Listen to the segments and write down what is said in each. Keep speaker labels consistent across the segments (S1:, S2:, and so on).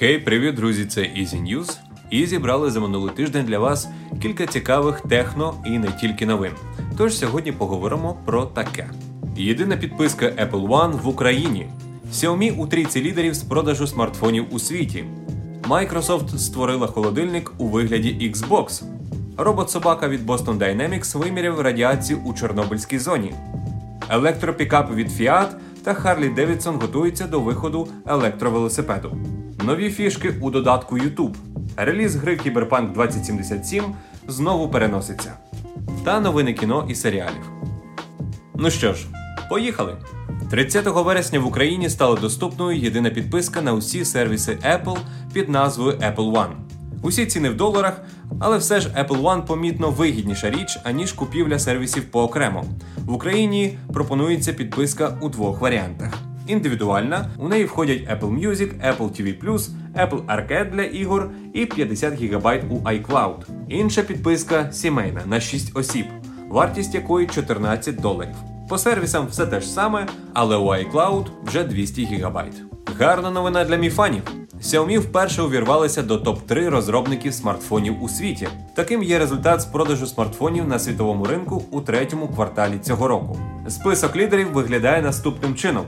S1: Хей, привіт, друзі! Це Easy News. І зібрали за минулий тиждень для вас кілька цікавих техно і не тільки новин. Тож сьогодні поговоримо про таке: єдина підписка Apple One в Україні. Xiaomi у трійці лідерів з продажу смартфонів у світі. Microsoft створила холодильник у вигляді Xbox. Робот-собака від Boston Dynamics виміряв радіацію у Чорнобильській зоні. Електропікап від Fiat та Harley Davidson готуються до виходу електровелосипеду. Нові фішки у додатку YouTube. Реліз гри Cyberpunk 2077 знову переноситься. Та новини кіно і серіалів. Ну що ж, поїхали! 30 вересня в Україні стала доступною єдина підписка на усі сервіси Apple під назвою Apple One. Усі ціни в доларах, але все ж Apple One помітно вигідніша річ, аніж купівля сервісів поокремо. В Україні пропонується підписка у двох варіантах. Індивідуальна, у неї входять Apple Music, Apple TV+, Apple Arcade для ігор і 50 ГБ у iCloud. Інша підписка сімейна на 6 осіб, вартість якої 14 доларів. По сервісам все те ж саме, але у iCloud вже 200 ГБ. Гарна новина для міфанів. Xiaomi вперше увірвалися до топ-3 розробників смартфонів у світі. Таким є результат з продажу смартфонів на світовому ринку у третьому кварталі цього року. Список лідерів виглядає наступним чином.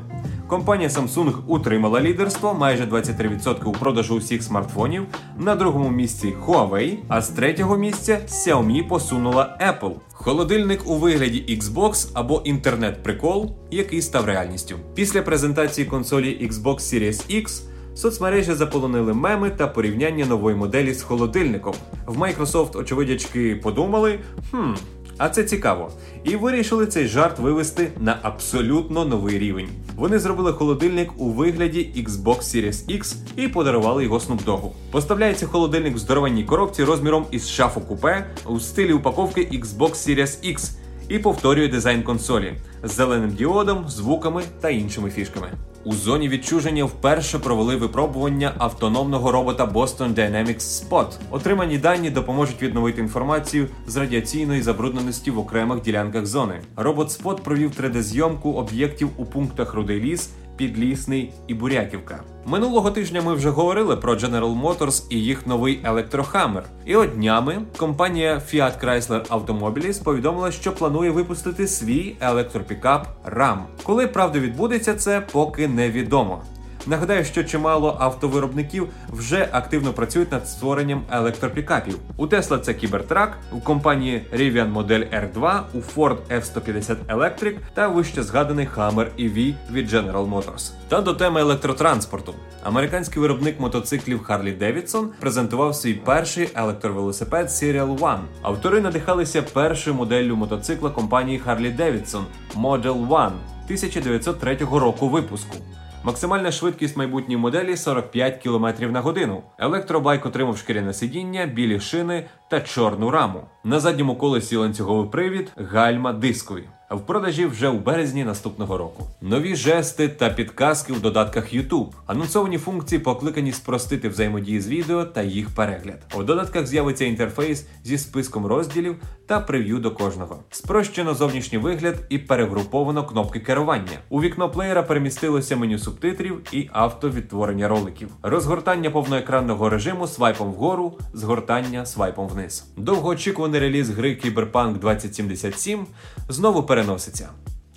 S1: Компанія Samsung утримала лідерство майже 23% у продажу усіх смартфонів. На другому місці Huawei, а з третього місця Xiaomi посунула Apple. Холодильник у вигляді Xbox або інтернет-прикол, який став реальністю. Після презентації консолі Xbox Series X соцмережі заполонили меми та порівняння нової моделі з холодильником. В Microsoft очевидячки подумали, хм. А це цікаво. І вирішили цей жарт вивести на абсолютно новий рівень. Вони зробили холодильник у вигляді Xbox Series X і подарували його Snoop Dogg. Поставляється холодильник в здоровенній коробці розміром із шафу купе у стилі упаковки Xbox Series X і повторює дизайн консолі з зеленим діодом, звуками та іншими фішками. У зоні відчуження вперше провели випробування автономного робота Boston Dynamics Spot. Отримані дані допоможуть відновити інформацію з радіаційної забрудненості в окремих ділянках зони. Робот Spot провів 3D-зйомку об'єктів у пунктах Рудий ліс, Підлісний і Буряківка. Минулого тижня ми вже говорили про General Motors і їх новий електрохаммер. І от днями компанія Fiat Chrysler Automobiles повідомила, що планує випустити свій електропікап RAM. Коли правда відбудеться, це поки невідомо. Нагадаю, що чимало автовиробників вже активно працюють над створенням електропікапів. У Tesla це Cybertruck, у компанії Rivian модель R2, у Ford F-150 Electric та вище згаданий Hammer EV від General Motors. Та до теми електротранспорту. Американський виробник мотоциклів Harley Davidson презентував свій перший електровелосипед Serial One. Автори надихалися першою моделлю мотоцикла компанії Harley Davidson Model One 1903 року випуску. Максимальна швидкість майбутньої моделі 45 км на годину. Електробайк отримав шкіряне сидіння, білі шини та чорну раму. На задньому колесі ланцюговий привід, гальма дискові. В продажі вже у березні наступного року. Нові жести та підказки в додатках YouTube. Анонсовані функції покликані спростити взаємодії з відео та їх перегляд. У додатках з'явиться інтерфейс зі списком розділів та прев'ю до кожного. Спрощено зовнішній вигляд і перегруповано кнопки керування. У вікно плеєра перемістилося меню субтитрів і автовідтворення роликів. Розгортання повноекранного режиму свайпом вгору, згортання свайпом вниз. Довгоочікуваний реліз гри Cyberpunk 2077 знову переноситься.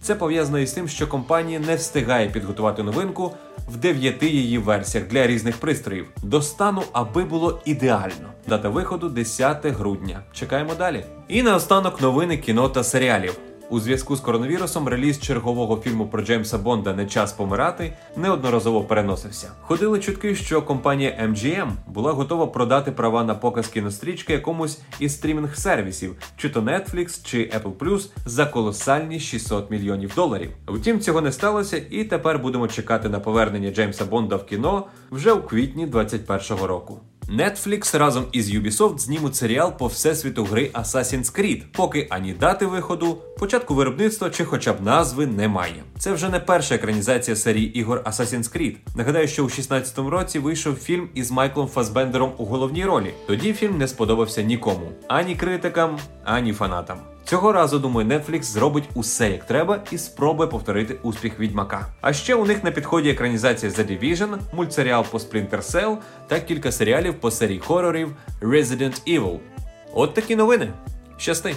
S1: Це пов'язано із тим, що компанія не встигає підготувати новинку в дев'яти її версіях для різних пристроїв до стану, аби було ідеально. Дата виходу 10 грудня. Чекаємо далі. І наостанок новини кіно та серіалів. У зв'язку з коронавірусом реліз чергового фільму про Джеймса Бонда Не час помирати неодноразово переносився. Ходили чутки, що компанія MGM була готова продати права на показ кінострічки якомусь із стрімінг-сервісів, чи то Netflix, чи Apple за колосальні 600 мільйонів доларів. Втім, цього не сталося, і тепер будемо чекати на повернення Джеймса Бонда в кіно вже у квітні 2021 року. Netflix разом із Ubisoft знімуть серіал по всесвіту гри Assassin's Creed, поки ані дати виходу, початку виробництва чи хоча б назви немає. Це вже не перша екранізація серії ігор Assassin's Creed. Нагадаю, що у 16-му році вийшов фільм із Майклом Фасбендером у головній ролі. Тоді фільм не сподобався нікому, ані критикам, ані фанатам. Цього разу, думаю, Netflix зробить усе як треба і спробує повторити успіх відьмака. А ще у них на підході екранізація The Division, мультсеріал по Splinter Cell та кілька серіалів по серії хорорів Resident Evil. От такі новини. Щасти!